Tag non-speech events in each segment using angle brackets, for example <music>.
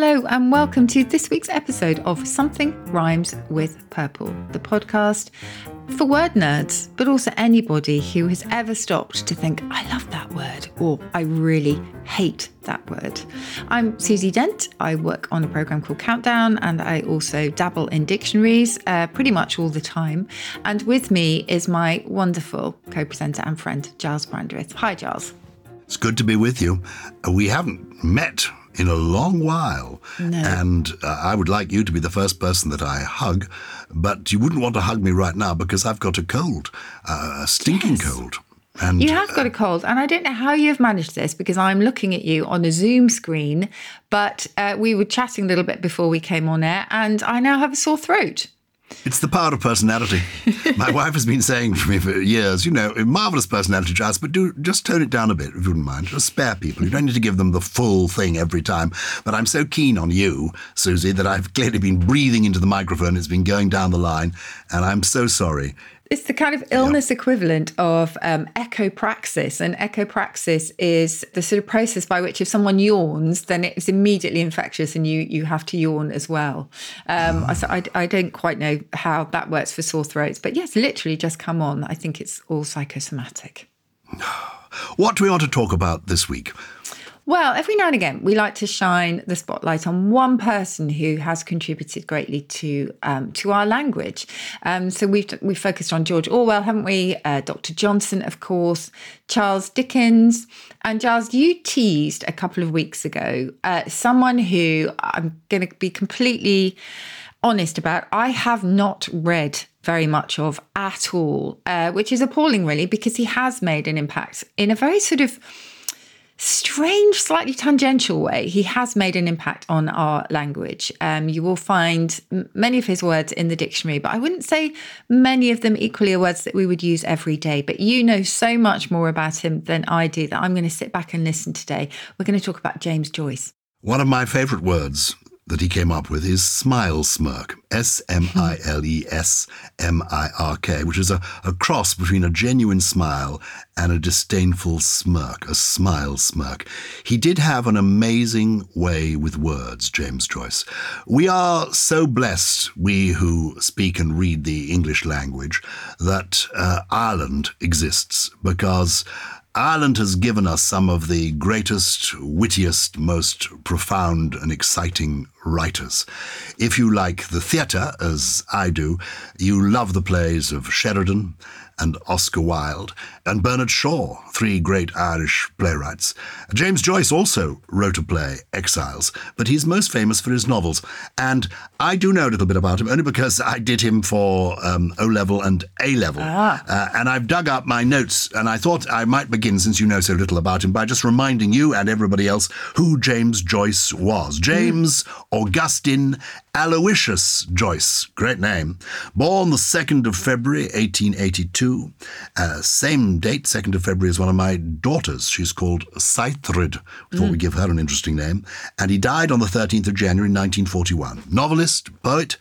Hello, and welcome to this week's episode of Something Rhymes with Purple, the podcast for word nerds, but also anybody who has ever stopped to think, I love that word, or I really hate that word. I'm Susie Dent. I work on a program called Countdown, and I also dabble in dictionaries uh, pretty much all the time. And with me is my wonderful co presenter and friend, Gyles Brandreth. Hi, Gyles. It's good to be with you. Uh, We haven't met in a long while. And uh, I would like you to be the first person that I hug, but you wouldn't want to hug me right now because I've got a cold, uh, a stinking Yes. cold. And You have got a cold, and I don't know how you've managed this because I'm looking at you on a Zoom screen. But uh, we were chatting a little bit before we came on air, and I now have a sore throat. It's the power of personality. <laughs> My wife has been saying to me for years, you know, marvelous personality, traits, but do just tone it down a bit if you wouldn't mind. Just spare people. You don't need to give them the full thing every time. But I'm so keen on you, Susie, that I've clearly been breathing into the microphone. It's been going down the line, and I'm so sorry. It's the kind of illness equivalent of um, echopraxis. And echopraxis is the sort of process by which if someone yawns, then it's immediately infectious and you, you have to yawn as well. Um, I- so I, I don't quite know how that works for sore throats. But yes, literally just come on. I think it's all psychosomatic. <sighs> What do we want to talk about this week? Well, every now and again, we like to shine the spotlight on one person who has contributed greatly to um, to our language. Um, so we've we focused on George Orwell, haven't we? Uh, Dr. Johnson, of course, Charles Dickens, and Giles. You teased a couple of weeks ago uh, someone who I'm going to be completely honest about. I have not read very much of at all, uh, which is appalling, really, because he has made an impact in a very sort of strange, slightly tangential way, he has made an impact on our language. Um, you will find many of his words in the dictionary, but I wouldn't say many of them equally are words that we would use every day. But you know so much more about him than I do that I'm going to sit back and listen today. We're going to talk about James Joyce. One of my favourite words that he came up with is smile smirk. S M I L E S M I R K, which is a, a cross between a genuine smile and a disdainful smirk, a smile smirk. He did have an amazing way with words, James Joyce. We are so blessed, we who speak and read the English language, that uh, Ireland exists because Ireland has given us some of the greatest, wittiest, most profound and exciting writers. If you like the theatre, as I do, you love the plays of Sheridan and Oscar Wilde and Bernard Shaw, three great Irish playwrights. James Joyce also wrote a play, Exiles, but he's most famous for his novels. And I do know a little bit about him only because I did him for um, O level and A level. Uh, and I've dug up my notes, and I thought I might begin, since you know so little about him, by just reminding you and everybody else who James Joyce was. James Augustine Aloysius Joyce, great name. Born the 2nd of February, 1882. Uh, same date, 2nd of February, is one of my daughters. She's called Saethryd. We thought we'd give her an interesting name. And he died on the 13th of January, 1941. Novelist, poet,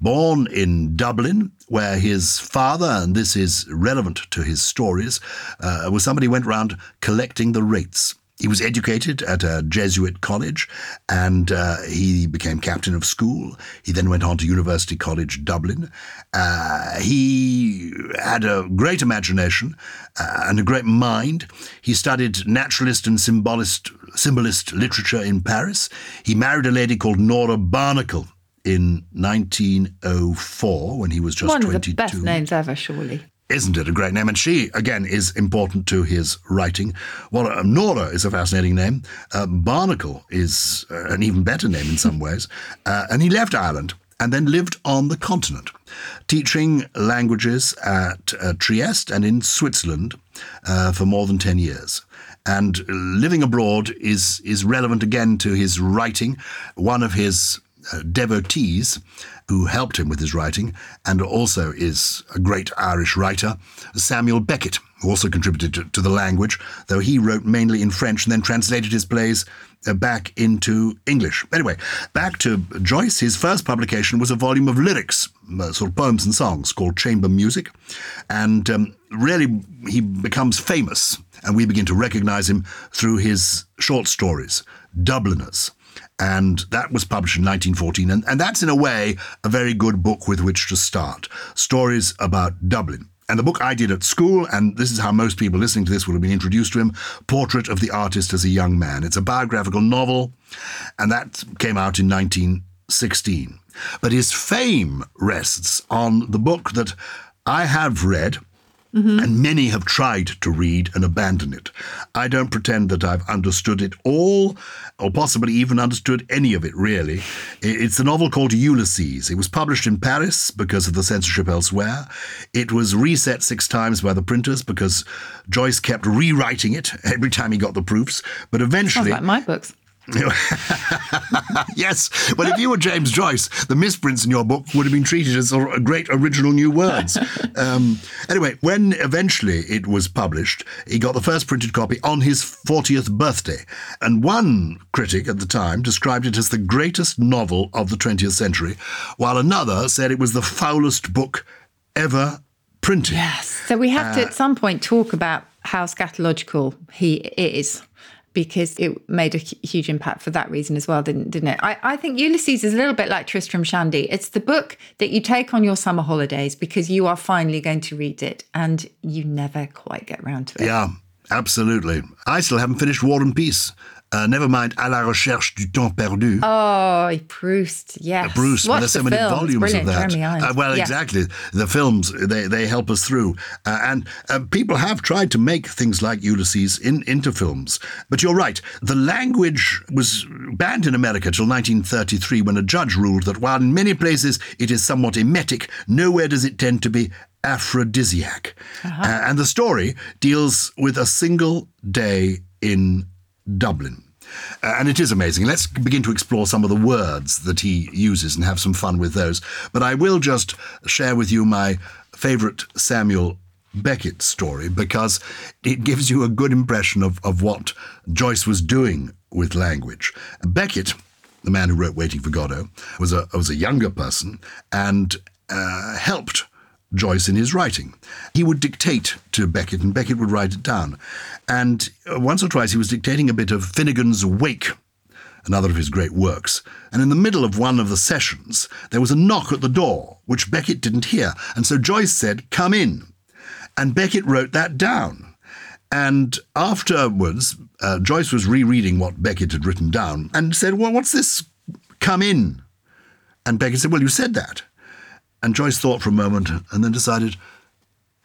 born in Dublin, where his father, and this is relevant to his stories, uh, was somebody who went around collecting the rates. He was educated at a Jesuit college and uh, he became captain of school. He then went on to University College Dublin. Uh, he had a great imagination uh, and a great mind. He studied naturalist and symbolist, symbolist literature in Paris. He married a lady called Nora Barnacle in 1904 when he was just One 22. of the best names ever, surely. Isn't it a great name? And she, again, is important to his writing. Well, uh, Nora is a fascinating name. Uh, Barnacle is uh, an even better name in some <laughs> ways. Uh, and he left Ireland and then lived on the continent, teaching languages at uh, Trieste and in Switzerland uh, for more than 10 years. And living abroad is, is relevant again to his writing. One of his devotees who helped him with his writing and also is a great Irish writer, Samuel Beckett, who also contributed to, to the language, though he wrote mainly in French and then translated his plays uh, back into English. Anyway, back to Joyce. His first publication was a volume of lyrics, uh, sort of poems and songs called Chamber Music. And um, really, he becomes famous, and we begin to recognize him through his short stories, Dubliners and that was published in 1914. And, and that's, in a way, a very good book with which to start. Stories about Dublin. And the book I did at school, and this is how most people listening to this would have been introduced to him Portrait of the Artist as a Young Man. It's a biographical novel, and that came out in 1916. But his fame rests on the book that I have read Mm-hmm. and many have tried to read and abandon it. I don't pretend that I've understood it all, or possibly even understood any of it, really. It's a novel called Ulysses. It was published in Paris because of the censorship elsewhere. It was reset six times by the printers because Joyce kept rewriting it every time he got the proofs. But eventually. Sounds like my books. <laughs> yes. Well, if you were James Joyce, the misprints in your book would have been treated as a great original new words. <laughs> Um, anyway, when eventually it was published, he got the first printed copy on his 40th birthday. And one critic at the time described it as the greatest novel of the 20th century, while another said it was the foulest book ever printed. Yes. So we have to at some point talk about how scatological he is. Because it made a huge impact for that reason as well, didn't, didn't it? I, I think Ulysses is a little bit like Tristram Shandy. It's the book that you take on your summer holidays because you are finally going to read it and you never quite get round to it. Yeah, absolutely. I still haven't finished War and Peace. Uh, never mind À la recherche du temps perdu. Oh, Proust, yes. Bruce, well, there's so many films. volumes of that. Uh, well, Yeah. exactly. The films they, they help us through, uh, and uh, people have tried to make things like Ulysses in, into films. But you're right. The language was banned in America till 1933, when a judge ruled that while in many places it is somewhat emetic, nowhere does it tend to be aphrodisiac. Uh-huh. Uh, and the story deals with a single day in Dublin. Uh, and it is amazing. Let's begin to explore some of the words that he uses and have some fun with those. But I will just share with you my favourite Samuel Beckett story because it gives you a good impression of, of what Joyce was doing with language. Beckett, the man who wrote Waiting for Godot, was a, was a younger person and uh, helped Joyce in his writing. He would dictate to Beckett, and Beckett would write it down. And uh, once or twice he was dictating a bit of Finnegan's Wake, another of his great works. And in the middle of one of the sessions, there was a knock at the door, which Beckett didn't hear. And so Joyce said, Come in. And Beckett wrote that down. And afterwards, uh, Joyce was rereading what Beckett had written down and said, Well, what's this? Come in. And Beckett said, Well, you said that. And Joyce thought for a moment and then decided,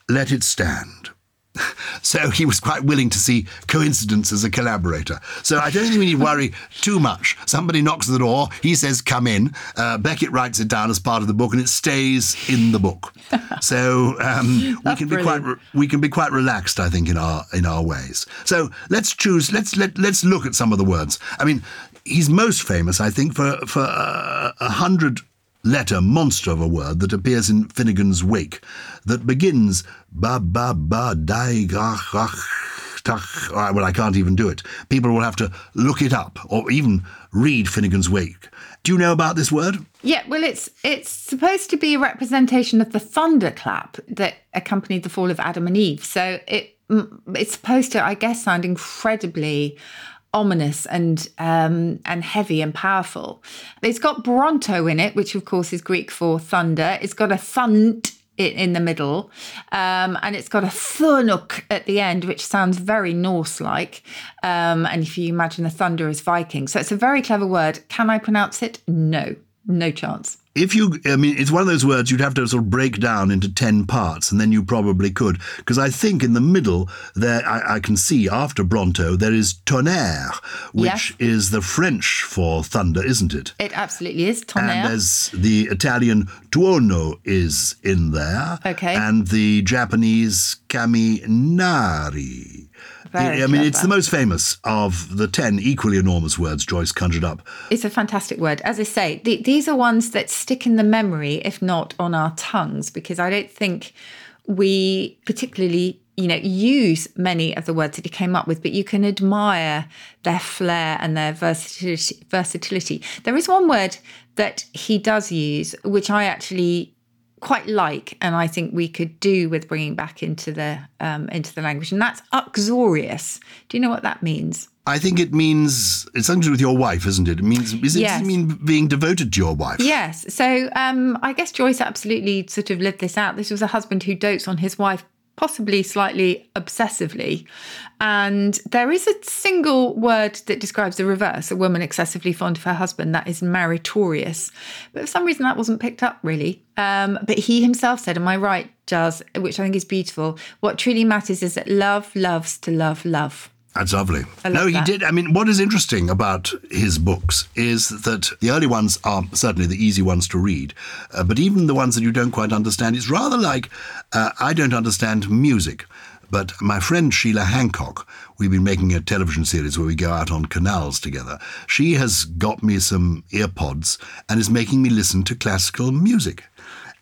let it stand. <laughs> So he was quite willing to see coincidence as a collaborator. So I don't think we need to worry too much. Somebody knocks at the door, he says, "Come in." Uh, Beckett writes it down as part of the book, and it stays in the book. <laughs> So um, we can be quite re- we can be quite relaxed, I think, in our in our ways. So let's choose. Let's let let's look at some of the words. I mean, he's most famous, I think, for for uh, a hundred letter monster of a word that appears in Finnegan's Wake that begins ba ba ba dai gach gach tach. Well, I can't even do it. People will have to look it up or even read Finnegan's Wake. Do you know about this word? Yeah, well, it's it's supposed to be a representation of the thunderclap that accompanied the fall of Adam and Eve. So it it's supposed to, I guess, sound incredibly ominous and um, and heavy and powerful. It's got Bronto in it, which of course is Greek for thunder. It's got a thunt in the middle, um, and it's got a thunuk at the end, which sounds very Norse-like. Um, and if you imagine the thunder as Viking, so it's a very clever word. Can I pronounce it? No, no chance if you, I mean, it's one of those words you'd have to sort of break down into 10 parts, and then you probably could. Because I think in the middle, there, I, I, can see after Bronto, there is tonnerre, which yes. is the French for thunder, isn't it? It absolutely is, tonnerre. And there's the Italian tuono is in there. Okay. And the Japanese kaminari. Very I mean, it's the most famous of the 10 equally enormous words Joyce conjured up. It's a fantastic word. As I say, the, these are ones that stick in the memory, if not on our tongues, because I don't think we particularly you know use many of the words that he came up with but you can admire their flair and their versatility, versatility there is one word that he does use which i actually quite like, and I think we could do with bringing back into the um, into the language, and that's uxorious. Do you know what that means? I think it means it's something to do with your wife, isn't it? It means is it, yes. does it mean being devoted to your wife? Yes. So um, I guess Joyce absolutely sort of lived this out. This was a husband who dotes on his wife possibly slightly obsessively. And there is a single word that describes the reverse a woman excessively fond of her husband, that is maritorious. But for some reason, that wasn't picked up really. Um, but he himself said, Am I right, Jazz? Which I think is beautiful. What truly matters is that love loves to love love. That's lovely. no, he that. did. I mean, what is interesting about his books is that the early ones are certainly the easy ones to read, uh, but even the ones that you don't quite understand, it's rather like uh, I don't understand music. But my friend Sheila Hancock, we've been making a television series where we go out on canals together. She has got me some earpods and is making me listen to classical music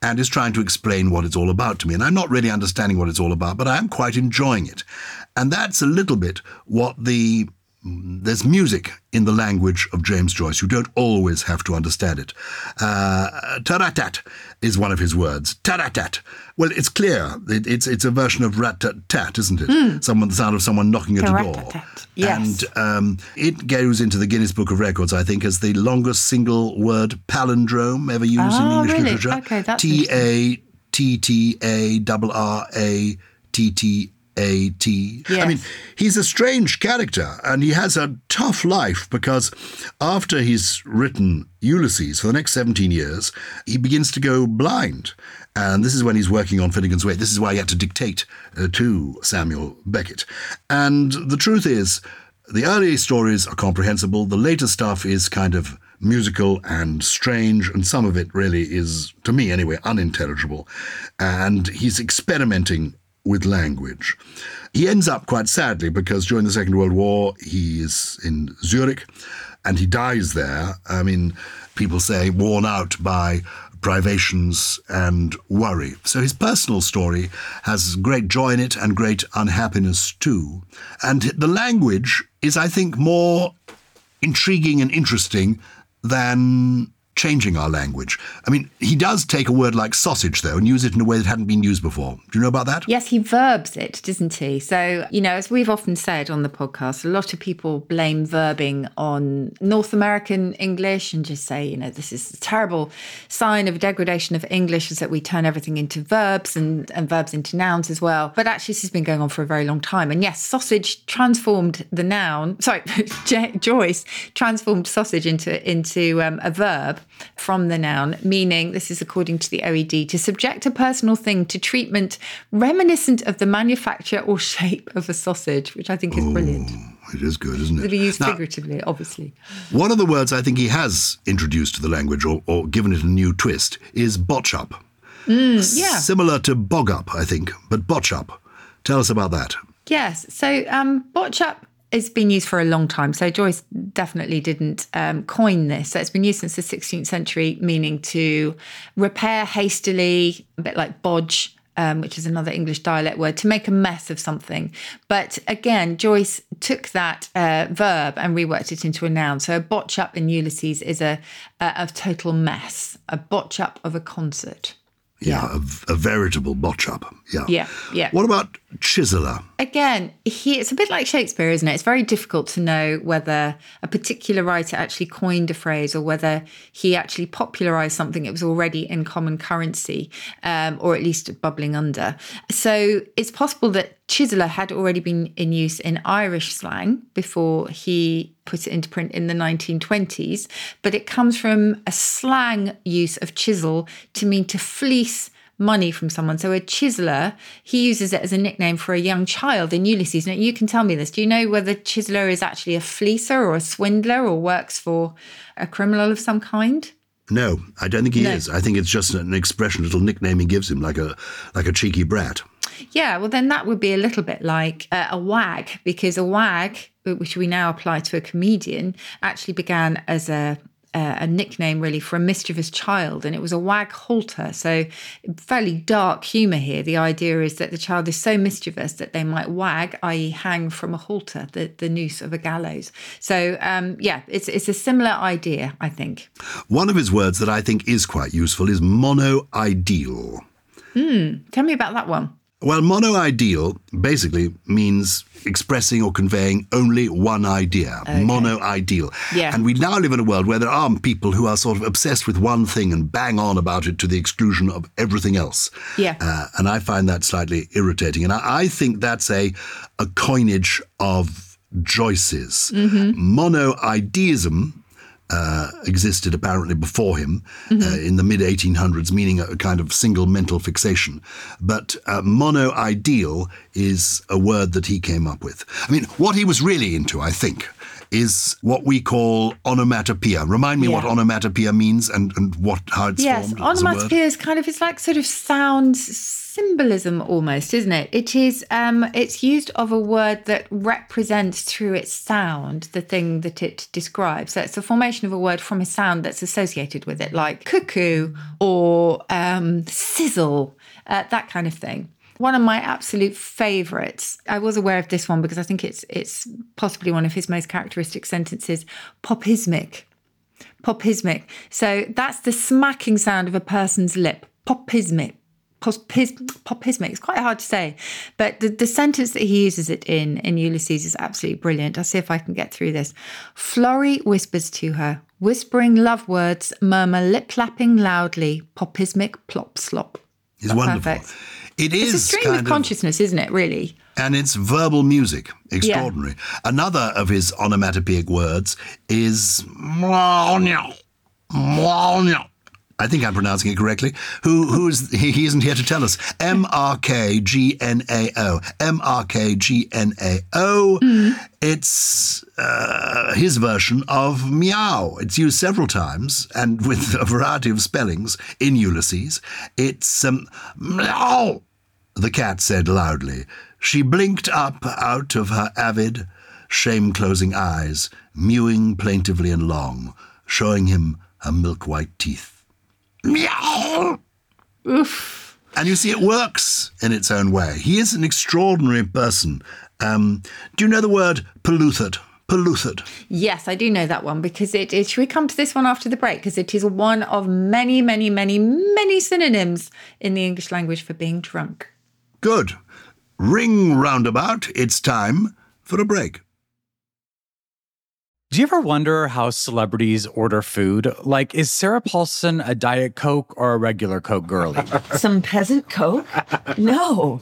and is trying to explain what it's all about to me. And I'm not really understanding what it's all about, but I am quite enjoying it. And that's a little bit what the there's music in the language of James Joyce. You don't always have to understand it. Uh, tattarrattat is one of his words. Tattarrattat. Well, it's clear. It, it's it's a version of rat tat tat, isn't it? Mm. Someone, the sound of someone knocking at a door. Yes. And um, it goes into the Guinness Book of Records, I think, as the longest single word palindrome ever used oh, in English really? literature. Okay, that's T A T T A R R A T T a T. Yes. I mean, he's a strange character and he has a tough life because after he's written Ulysses for the next 17 years, he begins to go blind. And this is when he's working on Finnegans Wake. This is why he had to dictate uh, to Samuel Beckett. And the truth is, the early stories are comprehensible. The later stuff is kind of musical and strange, and some of it really is, to me anyway, unintelligible. And he's experimenting with language. He ends up quite sadly because during the Second World War he is in Zurich and he dies there. I mean, people say worn out by privations and worry. So his personal story has great joy in it and great unhappiness too. And the language is, I think, more intriguing and interesting than changing our language. I mean, he does take a word like sausage, though, and use it in a way that hadn't been used before. Do you know about that? Yes, he verbs it, doesn't he? So, you know, as we've often said on the podcast, a lot of people blame verbing on North American English and just say, you know, this is a terrible sign of degradation of English is that we turn everything into verbs and, and verbs into nouns as well. But actually, this has been going on for a very long time. And yes, sausage transformed the noun, sorry, <laughs> Joyce transformed sausage into, into um, a verb from the noun, meaning, this is according to the OED, to subject a personal thing to treatment reminiscent of the manufacture or shape of a sausage, which I think is Ooh, brilliant. It is good, isn't it? To be used now, figuratively, obviously. One of the words I think he has introduced to the language or, or given it a new twist is botch up. Mm, yeah. Similar to bog up, I think, but botch up. Tell us about that. Yes. So um, botch up it's been used for a long time. So Joyce definitely didn't um, coin this. So it's been used since the 16th century, meaning to repair hastily, a bit like bodge. Um, which is another English dialect word, to make a mess of something. But again, Joyce took that uh, verb and reworked it into a noun. So a botch up in Ulysses is a, a, a total mess, a botch up of a concert. Yeah, a, a, veritable botch up. Yeah. Yeah, yeah. What about chiseler. Again, he it's a bit like Shakespeare, isn't it? It's very difficult to know whether a particular writer actually coined a phrase or whether he actually popularized something that was already in common currency, um, or at least bubbling under. So it's possible that chiseler had already been in use in Irish slang before he put it into print in the 1920s, but it comes from a slang use of chisel to mean to fleece money from someone. So a chiseler, he uses it as a nickname for a young child in Ulysses. Now you can tell me this. Do you know whether chiseler is actually a fleecer or a swindler or works for a criminal of some kind? No, I don't think he No. is. I think it's just an expression, a little nickname he gives him, like a like a cheeky brat. Yeah, well, then that would be a little bit like uh, a wag, because a wag, which we now apply to a comedian, actually began as a a a nickname really for a mischievous child, and it was a wag halter. So, fairly dark humour here. The idea is that the child is so mischievous that they might wag, i.e., hang from a halter, the, the noose of a gallows. So, um, yeah, it's it's a similar idea, I think. One of his words that I think is quite useful is monoideal. Hmm. Tell me about that one. Well, monoideal basically means expressing or conveying only one idea. Monoideal. Yeah. And we now live in a world where there are people who are sort of obsessed with one thing and bang on about it to the exclusion of everything else. Yeah. Uh, and I find that slightly irritating. And I, I think that's a, a coinage of Joyce's. Monoideism uh, existed apparently before him uh, in the mid 1800s, meaning a, kind of single mental fixation. But uh, monoideal is a word that he came up with. I mean, what he was really into, I think, is what we call onomatopoeia. Remind me what onomatopoeia means and, and what how it's Yes, formed. word. onomatopoeia is kind of it's like sort of sound symbolism almost, isn't it? It is um it's used of a word that represents through its sound the thing that it describes. So it's the formation of a word from a sound that's associated with it, like cuckoo or um sizzle, uh, that kind of thing. One of my absolute favourites. I was aware of this one because I think it's it's possibly one of his most characteristic sentences. Popismic popismic. So that's the smacking sound of a person's lip. Popismic. Popis, popismic. It's quite hard to say, but the, the sentence that he uses it in in Ulysses is absolutely brilliant. I'll see if I can get through this. Florrie whispers to her, whispering love words, murmur lip lapping loudly, popismic plop slop. It's wonderful. Perfect. It It's a stream kind of consciousness, isn't it? Really? and it's verbal music. Extraordinary. Another of his onomatopoeic words is I think I'm pronouncing it correctly. Who who's he, he isn't here to tell us. M R K G N A O. M R K G N A O. It's uh, his version of meow. It's used several times and with a variety of spellings in Ulysses. It's um, meow. The cat said loudly. She blinked up out of her avid, shame closing eyes, mewing plaintively and long, showing him her milk white teeth. Meow! Oof. And you see, it works in its own way. He is an extraordinary person. Um, do you know the word peloothered? Peloothered. Yes, I do know that one because it, it. Should we come to this one after the break? Because it is one of many, many, many, many synonyms in the English language for being drunk. Good. Ring roundabout. It's time for a break. Do you ever wonder how celebrities order food? Like, is Sarah Paulson a Diet Coke or a regular Coke girlie? <laughs> Some peasant coke? No.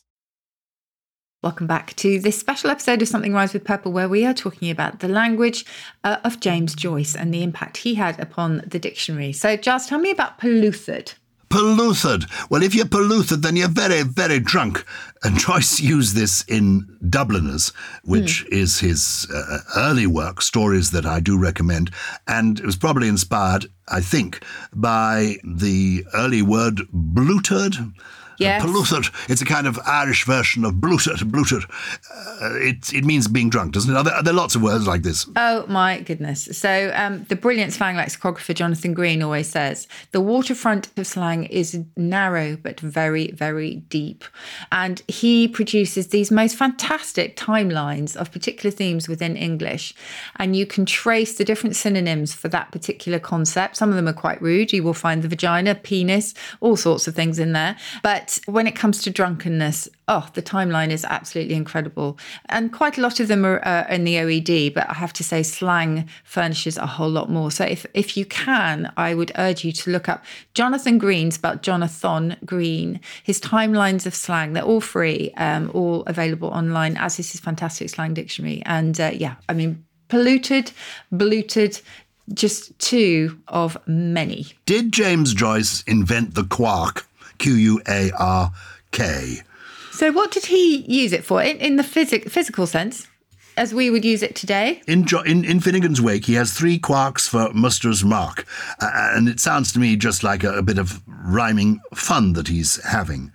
Welcome back to this special episode of Something Rhymes with Purple, where we are talking about the language uh, of James Joyce and the impact he had upon the dictionary. So, just tell me about peloothered. Peloothered. Well, if you're peloothered, then you're very, very drunk. And <laughs> Joyce used this in Dubliners, which is his uh, early work, stories that I do recommend. And it was probably inspired, I think, by the early word blootered. Yes. Peloothered. It's a kind of Irish version of bluted. Bluted. Uh, it, it means being drunk, doesn't it? Are there, are there lots of words like this? Oh my goodness. So, um, the brilliant slang lexicographer Jonathan Green always says the waterfront of slang is narrow but very, very deep. And he produces these most fantastic timelines of particular themes within English. And you can trace the different synonyms for that particular concept. Some of them are quite rude. You will find the vagina, penis, all sorts of things in there. But when it comes to drunkenness, oh, the timeline is absolutely incredible. And quite a lot of them are uh, in the OED, but I have to say, slang furnishes a whole lot more. So if, if you can, I would urge you to look up Jonathan Green's about Jonathan Green, his timelines of slang. They're all free, um, all available online, as is his fantastic slang dictionary. And uh, yeah, I mean, peloothered, bluted, just two of many. Did James Joyce invent the quark? Q U A R K. So, what did he use it for in, in the physic, physical sense, as we would use it today? In, jo- in, in Finnegan's Wake, he has three quarks for Muster's Mark, uh, and it sounds to me just like a, a bit of rhyming fun that he's having.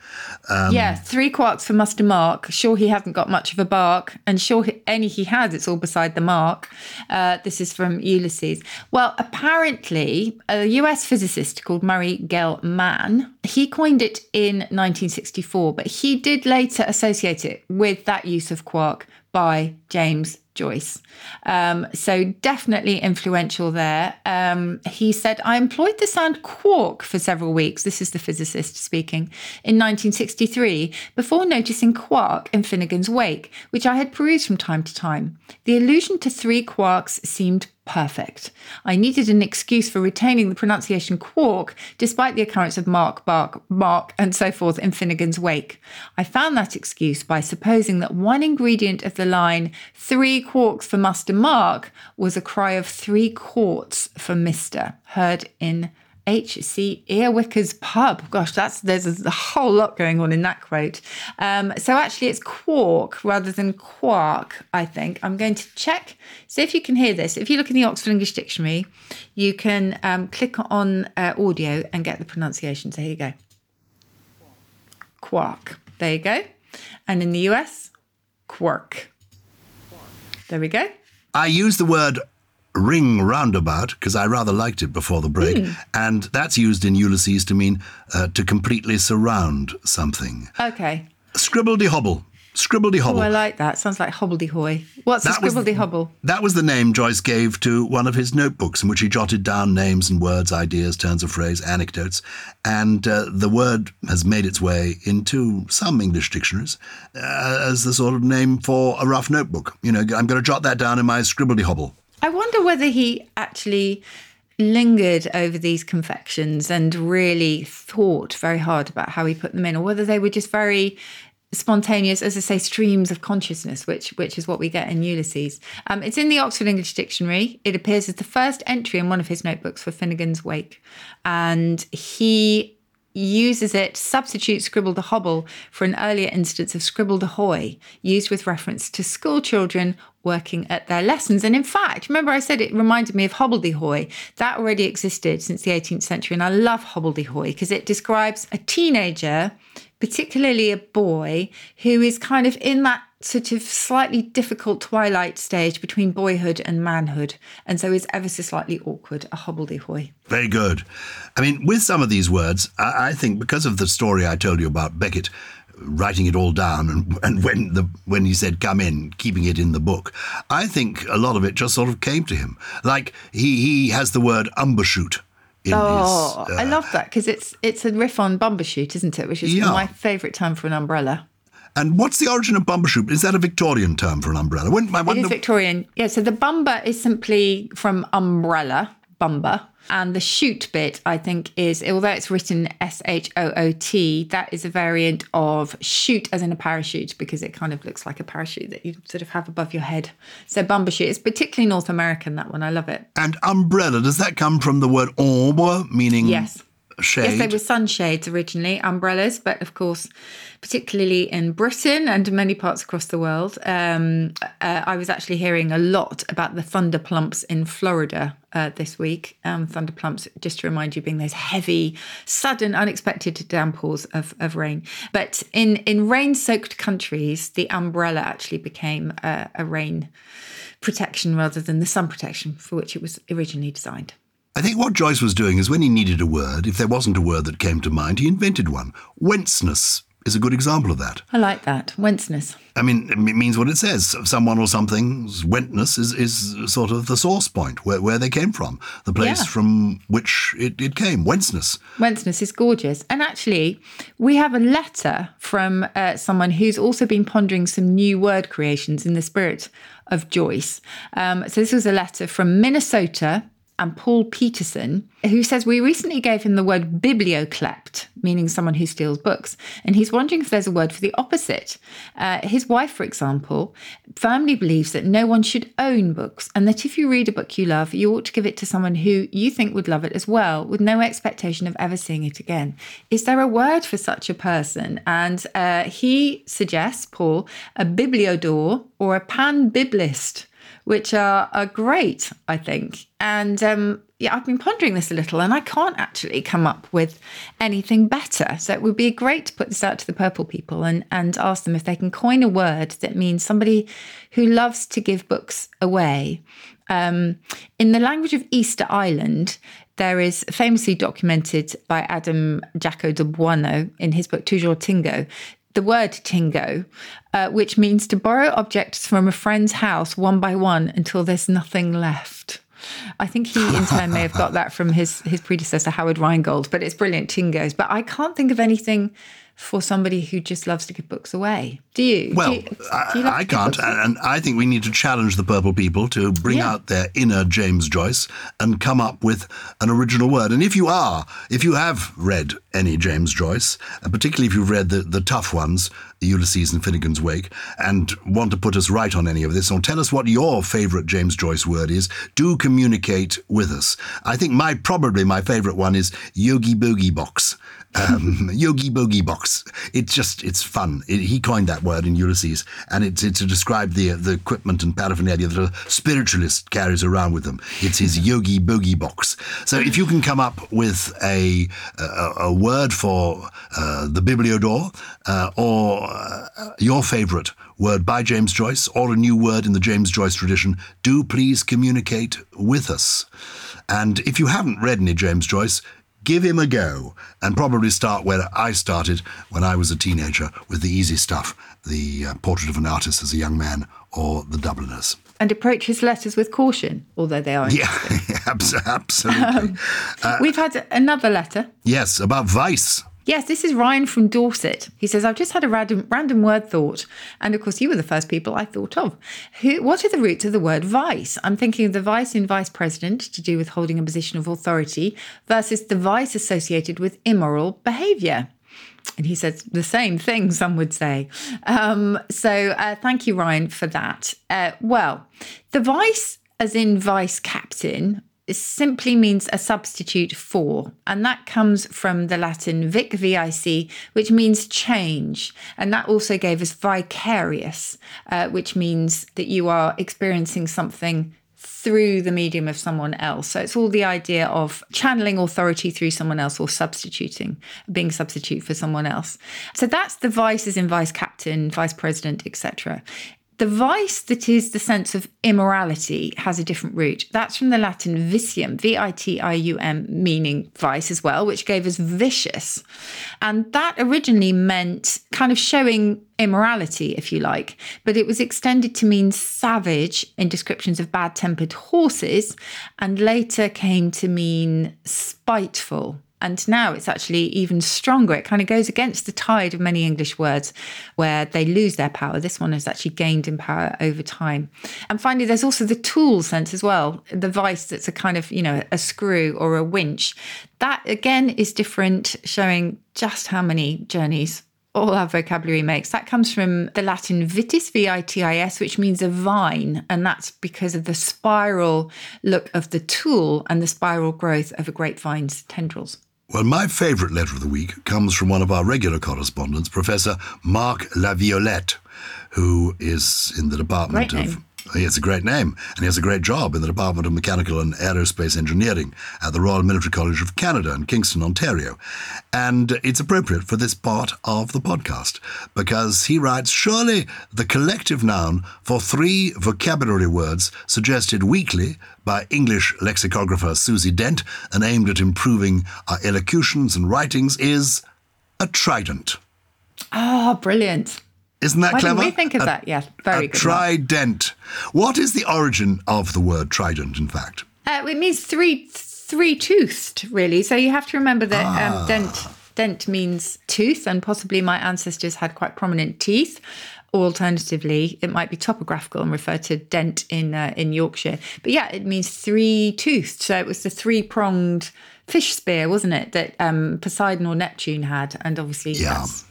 Um, yeah, three quarks for Muster Mark. Sure, he hasn't got much of a bark, and sure, he- any he has, it's all beside the mark. Uh, this is from Ulysses. Well, apparently, a US physicist called Murray Gell Mann, he coined it in 1964, but he did later associate it with that use of quark by James Joyce. Um, so definitely influential there. Um, he said, I employed the sound quark for several weeks. This is the physicist speaking in 1963 before noticing quark in Finnegan's Wake, which I had perused from time to time. The allusion to three quarks seemed perfect. I needed an excuse for retaining the pronunciation quark despite the occurrence of Mark, Bark, Mark, and so forth in Finnegan's Wake. I found that excuse by supposing that one ingredient of the line, three quarks for Muster Mark, was a cry of three quarts for Mister, heard in H.C. Earwicker's pub. Gosh, that's there's a whole lot going on in that quote. Um, so actually, it's quark rather than quark. I think I'm going to check. See if you can hear this. If you look in the Oxford English Dictionary, you can um, click on uh, audio and get the pronunciation. So here you go. Quark. There you go. And in the US, quirk. There we go. I use the word ring roundabout because I rather liked it before the break, and that's used in Ulysses to mean uh, to completely surround something. Okay. Scribbledy hobble. Scribbledy hobble. Oh. I like that. Sounds like hobbledehoy. What's a That was- scribbledy hobble? That was the name Joyce gave to one of his notebooks in which he jotted down names and words, ideas, turns of phrase, anecdotes. And uh, the word has made its way into some English dictionaries uh, as the sort of name for a rough notebook. You know, I'm going to jot that down in my scribbledy hobble. I wonder whether he actually lingered over these confections and really thought very hard about how he put them in, or whether they were just very spontaneous, as I say, streams of consciousness, which which is what we get in Ulysses. Um, it's in the Oxford English Dictionary. It appears as the first entry in one of his notebooks for Finnegan's Wake, and he uses it, substitutes scribble the hobble for an earlier instance of scribble to hoy, used with reference to school children working at their lessons. And in fact, remember I said it reminded me of hobbledehoy. That already existed since the 18th century. And I love hobbledehoy because it describes a teenager, particularly a boy, who is kind of in that sort of slightly difficult twilight stage between boyhood and manhood. And so is ever so slightly awkward, a hobbledehoy. Very good. I mean, with some of these words, I, I think because of the story I told you about Beckett writing it all down and, and when the when he said come in keeping it in the book i think a lot of it just sort of came to him like he he has the word umbershoot in Oh, his I uh, love that because it's it's a riff on Bumbershoot, isn't it? Which is Yeah. my favourite term for an umbrella. and what's the origin of bumbershoot is that a victorian term for an umbrella when, I It is Victorian. Yeah, so the bumber is simply from umbrella, bumber. And the shoot bit, I think, is although it's written S H O O T, that is a variant of shoot as in a parachute because it kind of looks like a parachute that you sort of have above your head. So bumbershoot is particularly North American, that one. I love it. and umbrella does that come from the word ombre meaning Yes. Shade. Yes, they were sunshades originally, umbrellas, but of course, particularly in Britain and many parts across the world, um, uh, I was actually hearing a lot about the thunder plumps in Florida uh, this week. Um, thunder plumps, just to remind you, being those heavy, sudden, unexpected downpours of, of rain. But in, in rain soaked countries, the umbrella actually became a, a rain protection rather than the sun protection for which it was originally designed. I think what Joyce was doing is when he needed a word, if there wasn't a word that came to mind, he invented one. Wenceness is a good example of that. I like that. Wenceness. I mean, it means what it says. Someone or something's wenceness is, is sort of the source point, where, where they came from, the place Yeah. from which it, it came, wenceness. Wenceness is gorgeous. And actually, we have a letter from uh, someone who's also been pondering some new word creations in the spirit of Joyce. Um, so, this was a letter from Minnesota and Paul Peterson, who says we recently gave him the word biblioclept, meaning someone who steals books. And he's wondering if there's a word for the opposite. Uh, his wife, for example, firmly believes that no one should own books and that if you read a book you love, you ought to give it to someone who you think would love it as well, with no expectation of ever seeing it again. Is there a word for such a person? And uh, he suggests, Paul, a bibliodore or a pan-biblist which are, are great, I think. And um, yeah, I've been pondering this a little and I can't actually come up with anything better. So it would be great to put this out to the purple people and, and ask them if they can coin a word that means somebody who loves to give books away. Um, in the language of Easter Island, there is famously documented by Adam Jacot de Boinod in his book Toujours Tingo the word tingo, uh, which means to borrow objects from a friend's house one by one until there's nothing left. I think he, in turn, may have got that from his his predecessor Howard Rheingold, but it's brilliant tingos. But I can't think of anything for somebody who just loves to give books away. Do you? Well, do you, do I, you love I can't, and I think we need to challenge the purple people to bring Yeah. out their inner James Joyce and come up with an original word. And if you are, if you have read any James Joyce, and particularly if you've read the, the tough ones, Ulysses and Finnegan's Wake, and want to put us right on any of this, or tell us what your favourite James Joyce word is, do communicate with us. I think my probably my favourite one is Yogi Boogie Box. Um, <laughs> Yogi Boogie Box. It's just it's fun. It, he coined that word in Ulysses, and it's, to describe the the equipment and paraphernalia that a spiritualist carries around with them. It's his Yogi Boogie Box. So if you can come up with a a, a word for uh, the Bibliodor uh, or uh, your favourite word by James Joyce or a new word in the James Joyce tradition, do please communicate with us. And if you haven't read any James Joyce, give him a go and probably start where I started when I was a teenager with the easy stuff, the uh, portrait of an artist as a young man or the Dubliners. and approach his letters with caution, although they are. Yeah, <laughs> <laughs> abs- absolutely. We've had another letter. yes, about Vice. Yes, this is Ryan from Dorset. He says, I've just had a random, random word thought. And of course, you were the first people I thought of. Who, what are the roots of the word vice? I'm thinking of the vice in vice president to do with holding a position of authority versus the vice associated with immoral behavior. And he says the same thing, some would say. Um, so uh, thank you, Ryan, for that. Uh, well, the vice, as in vice captain, simply means a substitute for, and that comes from the Latin vic, vic, which means change. And that also gave us vicarious, uh, which means that you are experiencing something through the medium of someone else. So it's all the idea of channeling authority through someone else or substituting, being substitute for someone else. So that's the vices in vice captain, vice president, etc. The vice that is the sense of immorality has a different root. That's from the Latin vitium, V I T I U M, meaning vice as well, which gave us vicious. And that originally meant kind of showing immorality, if you like, but it was extended to mean savage in descriptions of bad tempered horses and later came to mean spiteful. And now it's actually even stronger. It kind of goes against the tide of many English words where they lose their power. This one has actually gained in power over time. And finally, there's also the tool sense as well. The vice that's a kind of, you know, a screw or a winch. That again is different, showing just how many journeys all our vocabulary makes. That comes from the Latin vitis, V I T I S, which means a vine. And that's because of the spiral look of the tool and the spiral growth of a grapevine's tendrils. Well, my favourite letter of the week comes from one of our regular correspondents, Professor Marc Laviolette, who is in the Department Great of. name. He has a great name, and he has a great job in the Department of Mechanical and Aerospace Engineering at the Royal Military College of Canada in Kingston, Ontario. And it's appropriate for this part of the podcast because he writes Surely the collective noun for three vocabulary words suggested weekly by English lexicographer Susie Dent and aimed at improving our elocutions and writings is a trident. Oh, brilliant. Isn't that Why clever? didn't we think of A- that? Yeah, very a good. Trident. What is the origin of the word trident, in fact? Uh, it means three three toothed, really. So you have to remember that Ah. um, dent dent means tooth, and possibly my ancestors had quite prominent teeth. Alternatively, it might be topographical and refer to dent in uh, in Yorkshire. But yeah, it means three toothed. So it was the three pronged fish spear, wasn't it, that um, Poseidon or Neptune had, and obviously Yeah. that's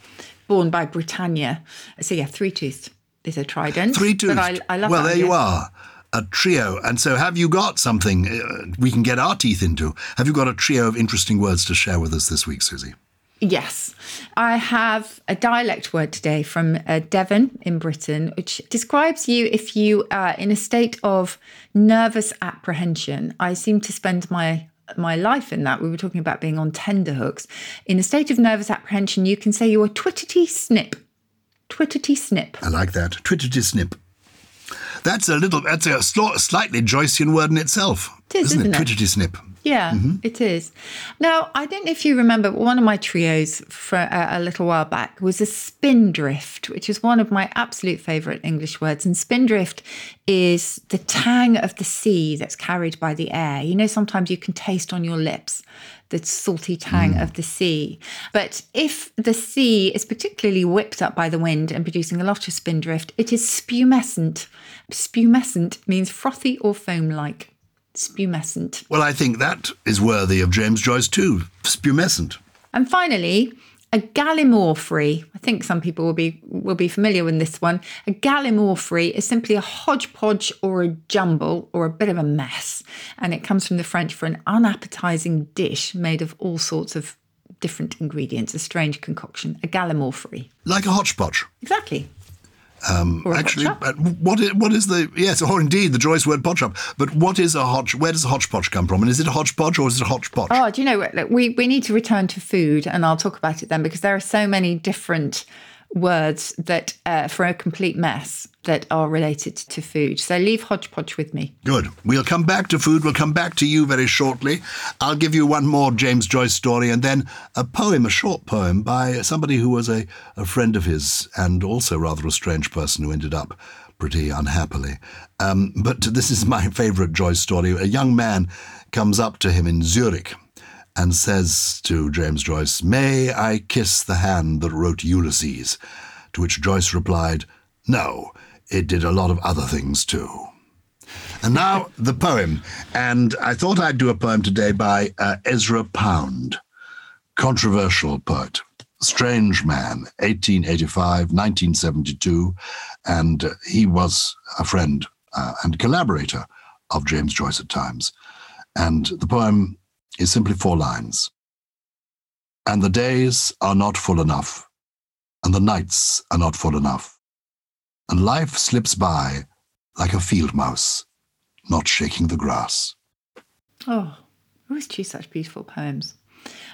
born by Britannia. So yeah, three toothed is a trident. Three toothed. But I, I love well, there you are. A trio. And so, have you got something uh, we can get our teeth into? Have you got a trio of interesting words to share with us this week, Susie? Yes. I have a dialect word today from uh, Devon in Britain, which describes you if you are in a state of nervous apprehension. I seem to spend my my life in that. We were talking about being on tenderhooks. In a state of nervous apprehension, you can say you're twitterty snip. Twitterty snip. I like that. Twitterty snip. That's a little, that's a sl- slightly Joycean word in itself. It is, isn't isn't it? it? Twitterty snip. Yeah, mm-hmm. it is. Now, I don't know if you remember, but one of my trios for a, a little while back was a spindrift, which is one of my absolute favourite English words. And spindrift is the tang of the sea that's carried by the air. You know, sometimes you can taste on your lips the salty tang hmm. of the sea. But if the sea is particularly whipped up by the wind and producing a lot of spindrift, it is spumescent. Spumescent means frothy or foam like. Spumescent. Well, I think that is worthy of James Joyce too. Spumescent. And finally, a gallimaufry. I think some people will be will be familiar with this one. A gallimaufry is simply a hodgepodge or a jumble or a bit of a mess, and it comes from the French for an unappetizing dish made of all sorts of different ingredients. A strange concoction. A gallimaufry. Like a hodgepodge. Exactly. A Actually, what is, what is the yes, or indeed the Joyce word podchop? But what is a hodge? Where does a hodgepodge come from? And is it a hodgepodge or is it a hodgepodge? Oh, do you know? Look, we we need to return to food, and I'll talk about it then because there are so many different words that uh, for a complete mess that are related to food. So leave hodgepodge with me. Good. We'll come back to food. We'll come back to you very shortly. I'll give you one more James Joyce story and then a poem, a short poem by somebody who was a, a friend of his and also rather a strange person who ended up pretty unhappily. Um, but this is my favourite Joyce story. A young man comes up to him in Zurich and says to James Joyce, May I kiss the hand that wrote Ulysses? To which Joyce replied, No, it did a lot of other things too. And now the poem. And I thought I'd do a poem today by uh, Ezra Pound, controversial poet, strange man, 1885, 1972. And uh, he was a friend uh, and collaborator of James Joyce at times. And the poem is simply four lines. And the days are not full enough, and the nights are not full enough, and life slips by like a field mouse, not shaking the grass. Oh, always choose such beautiful poems.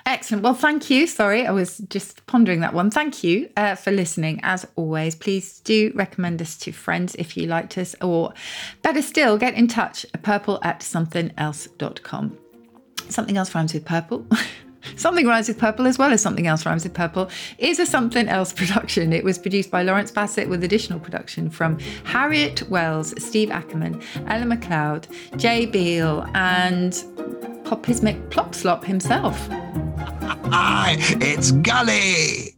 Excellent. Well, thank you. Sorry, I was just pondering that one. Thank you uh, for listening. As always, please do recommend us to friends if you liked us, or better still, get in touch purple at somethingelse.com. Something else rhymes with purple. <laughs> Something Rhymes with Purple, as well as Something Else Rhymes with Purple, is a Something Else <laughs> production. It was produced by Lawrence Bassett with additional production from Harriet Wells, Steve Ackerman, Ella McLeod, Jay Beale, and Popismic Plopslop himself. Aye, it's Gully!